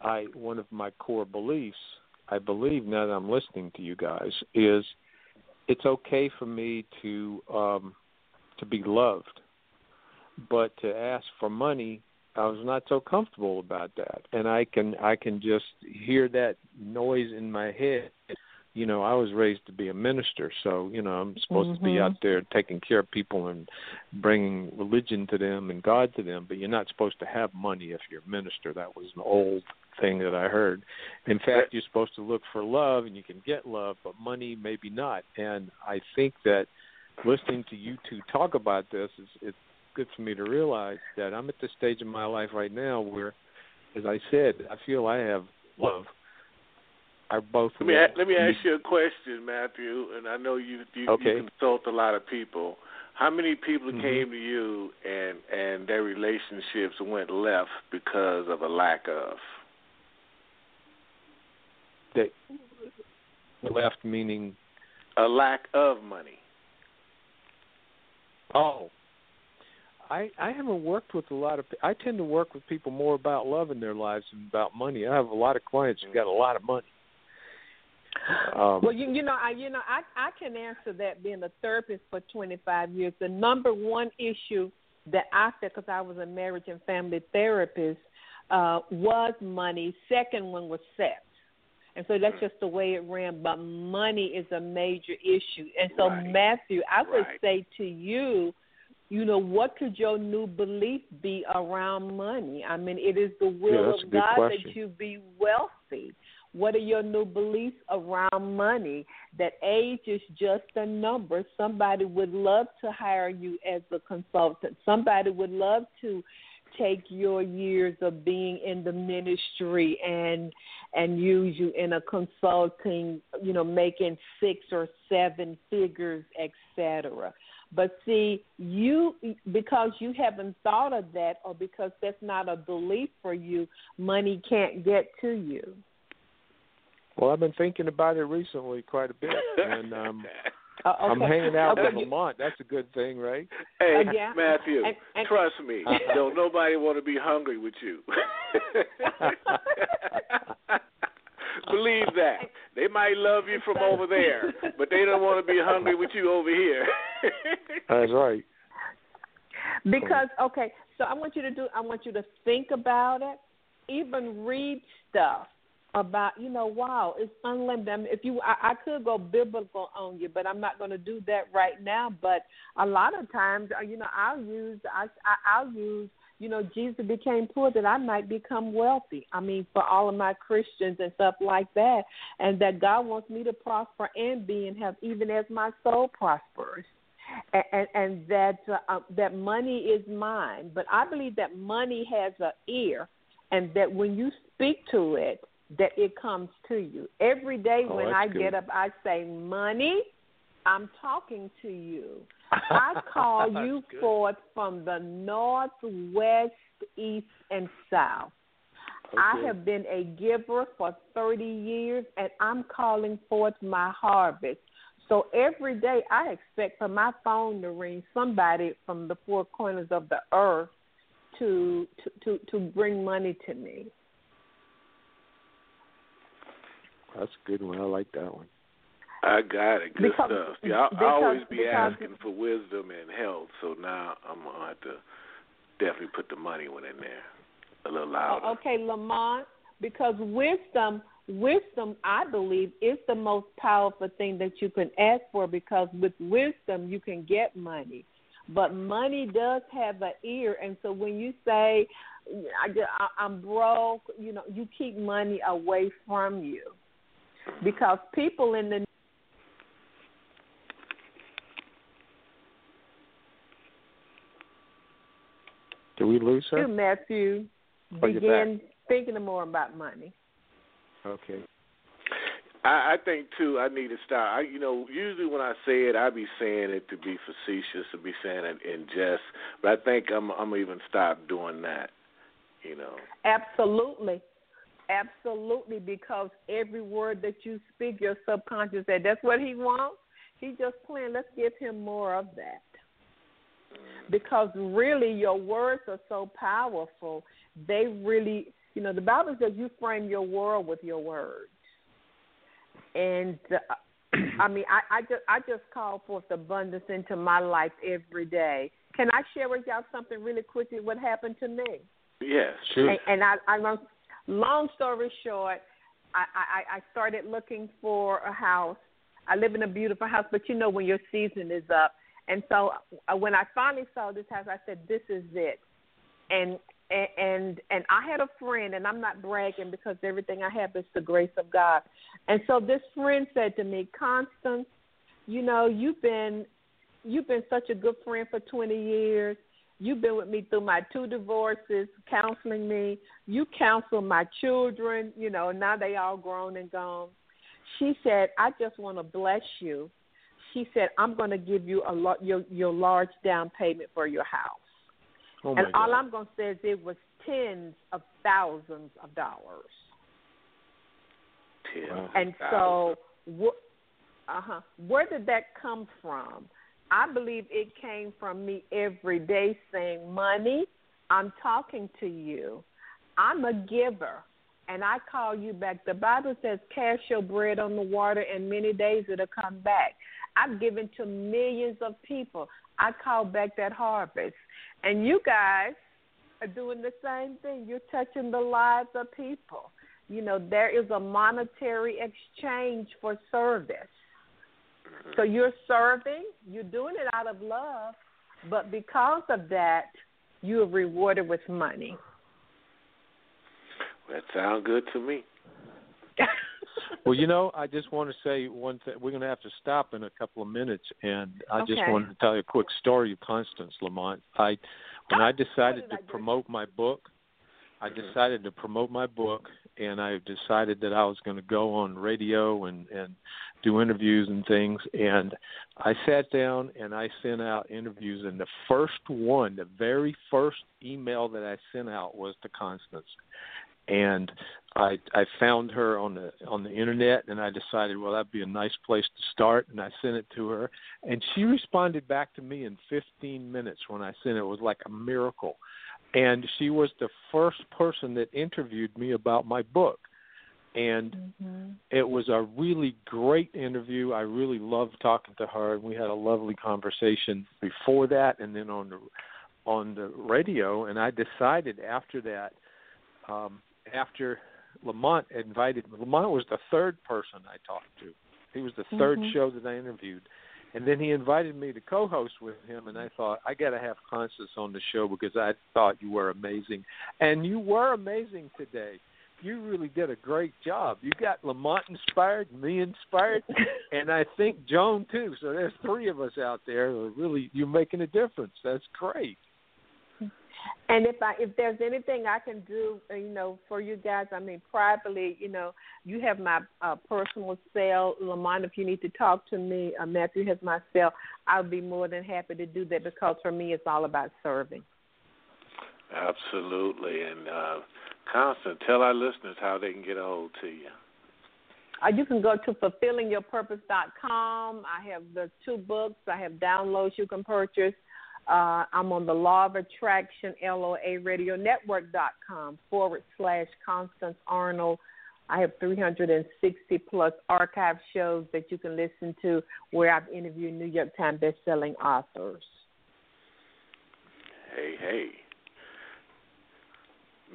I one of my core beliefs I believe now that I'm listening to you guys is it's okay for me to um to be loved, but to ask for money I was not so comfortable about that, and I can I can just hear that noise in my head. You know, I was raised to be a minister, so you know I'm supposed mm-hmm. to be out there taking care of people and bringing religion to them and God to them. But you're not supposed to have money if you're a minister. That was an old thing that I heard. In fact, you're supposed to look for love, and you can get love, but money maybe not. And I think that listening to you two talk about this is it's good for me to realize that I'm at the stage in my life right now where, as I said, I feel I have love. I both. Let me let me ask you a question, Matthew, and I know you you, okay. you consult a lot of people. How many people mm-hmm. came to you and and their relationships went left because of a lack of? They left meaning a lack of money. Oh, I I haven't worked with a lot of. I tend to work with people more about love in their lives than about money. I have a lot of clients who got a lot of money. Um, well, you you know I you know I I can answer that being a therapist for 25 years. The number one issue that I felt because I was a marriage and family therapist uh, was money. Second one was sex. And so that's just the way it ran. But money is a major issue. And so, right. Matthew, I would right. say to you, you know, what could your new belief be around money? I mean, it is the will yeah, of God question. that you be wealthy. What are your new beliefs around money? That age is just a number. Somebody would love to hire you as a consultant. Somebody would love to take your years of being in the ministry and and use you in a consulting, you know, making six or seven figures, etc. But see, you because you haven't thought of that, or because that's not a belief for you, money can't get to you. Well, I've been thinking about it recently quite a bit, and um, [laughs] uh, okay. I'm hanging out okay. in Lamont. That's a good thing, right? Hey, uh, yeah. Matthew, and, and, trust me, [laughs] [laughs] don't nobody want to be hungry with you. [laughs] Believe that. They might love you from over there, but they don't want to be hungry with you over here. That's right. Because okay, so I want you to do I want you to think about it, even read stuff about you know wow it's unlimited. I mean, if you I, I could go biblical on you but i'm not going to do that right now. But a lot of times uh, you know i'll use i, I i'll use you know jesus became poor that i might become wealthy. I mean for all of my christians and stuff like that and that god wants me to prosper and be and have even as my soul prospers. And, and, and that uh, that money is mine. But i believe that money has an ear and that when you speak to it that it comes to you. Every day oh, when I good. get up, I say, Money, I'm talking to you. [laughs] I call you good. forth from the north, west, east, and south. Okay. I have been a giver for 30 years, and I'm calling forth my harvest. So every day I expect for my phone to ring somebody from the four corners of the earth to to to, to bring money to me. That's a good one. I like that one. I got it. Good Because- stuff. Yeah, I, I always be because- asking for wisdom and health, so now I'm gonna have to definitely put the money one in there a little oh, louder. Oh, okay, Lamont, because wisdom, wisdom, I believe, is the most powerful thing that you can ask for. Because with wisdom, you can get money, but money does have an ear, and so when you say, I, I- "I'm broke," you know, you keep money away from you, because people in the Did we lose her? Matthew Oh, begin thinking more about money. Okay. I, I think too. I need to start. I, you know, usually when I say it, I be saying it to be facetious, to be saying it in jest. But I think I'm, I'm even stop doing that. You know. Absolutely. Absolutely, because every word that you speak, your subconscious said that's what he wants. He just playing. Let's give him more of that. Because really, your words are so powerful. They really, you know, the Bible says you frame your world with your words. And uh, [clears throat] I mean, I, I just I just call forth abundance into my life every day. Can I share with y'all something really quickly? What happened to me? Yes. Sure. And, and I, I long, story short, I, I, I started looking for a house. I live in a beautiful house, but you know when your season is up. And so uh, when I finally saw this house, I said, "This is it." And and and I had a friend, and I'm not bragging because everything I have is the grace of God. And so this friend said to me, "Constance, you know you've been you've been such a good friend for 20 years. You've been with me through my two divorces, counseling me. You counsel my children. You know now they all grown and gone." She said, "I just want to bless you." She said, "I'm going to give you a lot your your large down payment for your house." Oh and all God. I'm going to say is it was tens of thousands of dollars. Wow. And so, wh- uh-huh, where did that come from? I believe it came from me every day saying, Money, I'm talking to you. I'm a giver, and I call you back. The Bible says, Cast your bread on the water, and many days it'll come back. I've given to millions of people. I call back that harvest. And you guys are doing the same thing. You're touching the lives of people. You know, there is a monetary exchange for service. So mm-hmm. you're serving, you're doing it out of love, but because of that, you are rewarded with money. That sounds good to me. [laughs] Well, you know, I just want to say one thing. We're going to have to stop in a couple of minutes, and I just Okay. wanted to tell you a quick story of Constance Lamont. I, when I [gasps] decided did I to promote my book, I mm-hmm. decided to promote my book, and I decided that I was going to go on radio and and do interviews and things. And I sat down and I sent out interviews, and the first one, the very first email that I sent out was to Constance. And I I found her on the on the internet and I decided well that'd be a nice place to start and I sent it to her. And she responded back to me in 15 minutes when I sent it. It was like a miracle and she was the first person that interviewed me about my book and it was a really great interview I really loved talking to her and we had a lovely conversation before that and then on the on the radio and I decided after that um after Lamont invited Lamont was the third person I talked to. He was the 3rd Mm-hmm. show that I interviewed. And then he invited me to co-host with him, and I thought I got to have Constance on the show because I thought you were amazing, and you were amazing today. You really did a great job. You got Lamont inspired, me inspired, [laughs] and I think Joan too. So there's three of us out there. Who are really, you're making a difference. That's great. And if I if there's anything I can do, uh, you know, for you guys, I mean, privately, you know, you have my uh, personal cell, Lamont. If you need to talk to me, uh, Matthew has my cell. I'll be more than happy to do that because for me, it's all about serving. Absolutely. And uh, Constance, tell our listeners how they can get a hold to you. Uh, you can go to fulfillingyourpurpose.com. I have the two books. I have downloads you can purchase. Uh, I'm on the Law of Attraction, LOA Radio Network.com forward slash Constance Arnold. I have 360 plus archive shows that you can listen to where I've interviewed New York Times bestselling authors. Hey, hey.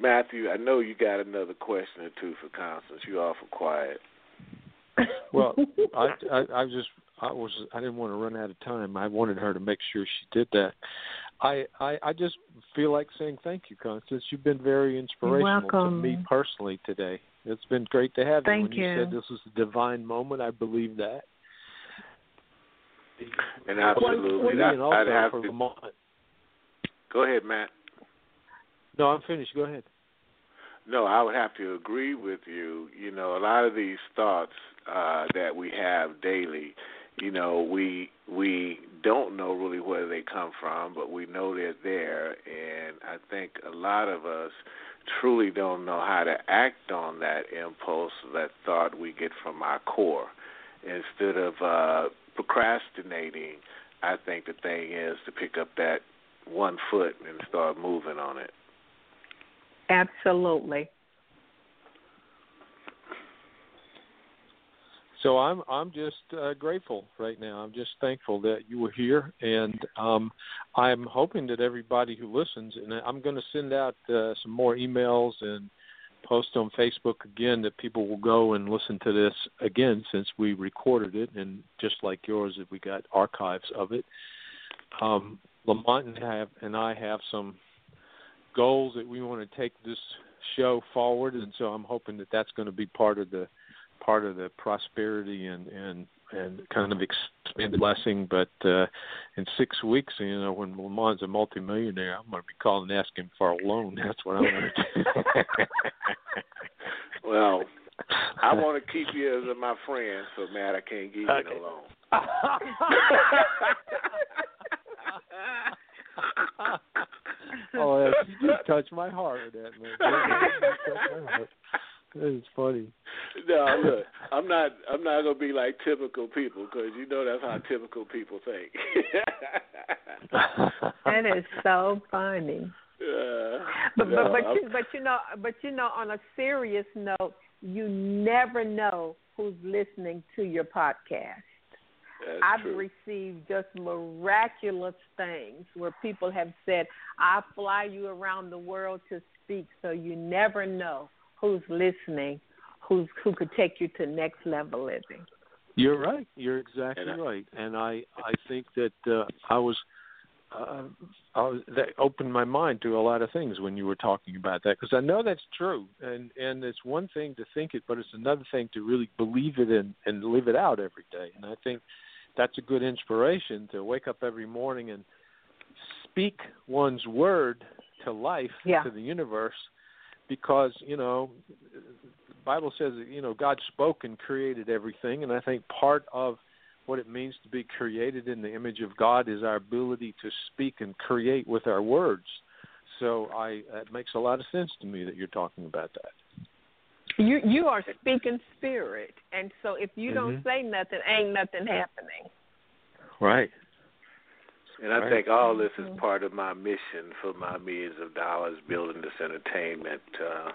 Matthew, I know you got another question or two for Constance. You awful quiet. Well, [laughs] I, I, I just, I was, I didn't want to run out of time. I wanted her to make sure she did that. I, I, I just feel like saying thank you, Constance. You've been very inspirational welcome. to me personally today. It's been great to have you. Thank when you. you. said this was a divine moment, I believe that. And absolutely, For me and I'd have for to. Lamont. Go ahead, Matt. No, I'm finished. Go ahead. No, I would have to agree with you. You know, a lot of these thoughts uh, that we have daily, you know, we we don't know really where they come from, but we know they're there, and I think a lot of us truly don't know how to act on that impulse, that thought we get from our core. Instead of uh, procrastinating, I think the thing is to pick up that one foot and start moving on it. Absolutely. So I'm I'm just uh, grateful right now. I'm just thankful that you were here, and um, I'm hoping that everybody who listens, and I'm going to send out uh, some more emails and post on Facebook again that people will go and listen to this again since we recorded it, and just like yours, we got archives of it. Um, Lamont and have and I have some goals that we want to take this show forward, and so I'm hoping that that's going to be part of the part of the prosperity and and and kind of expanded blessing. But uh, in six weeks, you know, when Lamont's a multimillionaire, I'm going to be calling and asking for a loan. [laughs] That's what I'm going to do. [laughs] Well, I [laughs] want to keep you as my friend, so Matt, I can't give you Okay. no loan. oh, you just touched my heart with that, man. You just touched my heart. That is funny. No, look, I'm not. I'm not gonna be like typical people because you know that's how typical people think. [laughs] That is so funny. Uh, But no, but but I'm- you, but you know but you know on a serious note, you never know who's listening to your podcast. that's I've true. received just miraculous things where people have said, "I fly you around the world to speak," so you never know who's listening, who's who could take you to next level living. You're right. You're exactly And I- right. And I I think that uh, I was uh, I was that opened my mind to a lot of things when you were talking about that because I know that's true. And and it's one thing to think it, but it's another thing to really believe it and and live it out every day. And I think that's a good inspiration to wake up every morning and speak one's word to life Yeah. to the universe because you know the bible says that you know god spoke and created everything and i think part of what it means to be created in the image of god is our ability to speak and create with our words so i it makes a lot of sense to me that you're talking about that You you are speaking spirit, and so if you don't Mhm. say nothing, ain't nothing happening. right And I Right. think all this is part of my mission for my millions of dollars building this entertainment uh,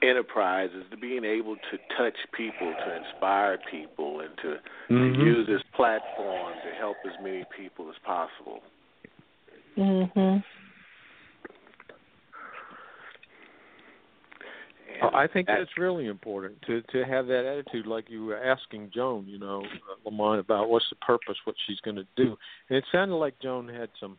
enterprise is to being able to touch people, to inspire people, and to, Mhm. to use this platform to help as many people as possible. Mhm. And, I think that's really important to to have that attitude, like you were asking Joan, you know, uh, Lamont about what's the purpose, what she's going to do, and it sounded like Joan had some.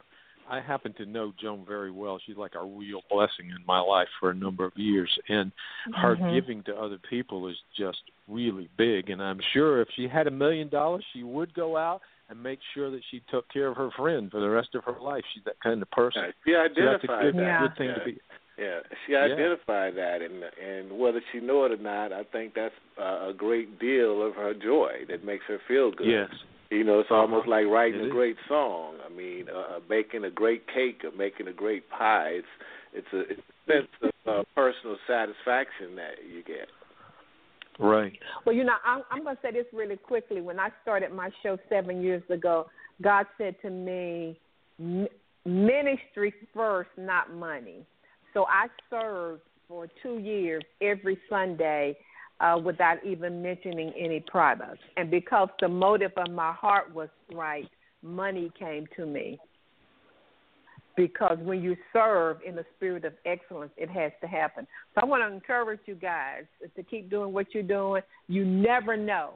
I happen to know Joan very well. She's like a real blessing in my life for a number of years, and her Mhm. giving to other people is just really big. And I'm sure if she had a million dollars, she would go out and make sure that she took care of her friend for the rest of her life. She's that kind of person. Right. She So that's a identified good, that. good thing yeah. to be. Yeah, she identified that, and and whether she know it or not, I think that's uh, a great deal of her joy that makes her feel good. Yes. You know, it's almost like writing It a is. great song. I mean, uh, uh, baking a great cake or making a great pie. It's it's a, it's a sense of uh, personal satisfaction that you get. Right. Well, you know, I'm, I'm going to say this really quickly. When I started my show seven years ago, God said to me, "M- ministry first, not money. So I served for two years every Sunday uh, without even mentioning any products. And because the motive of my heart was right, money came to me. Because when you serve in the spirit of excellence, it has to happen. So I want to encourage you guys to keep doing what you're doing. You never know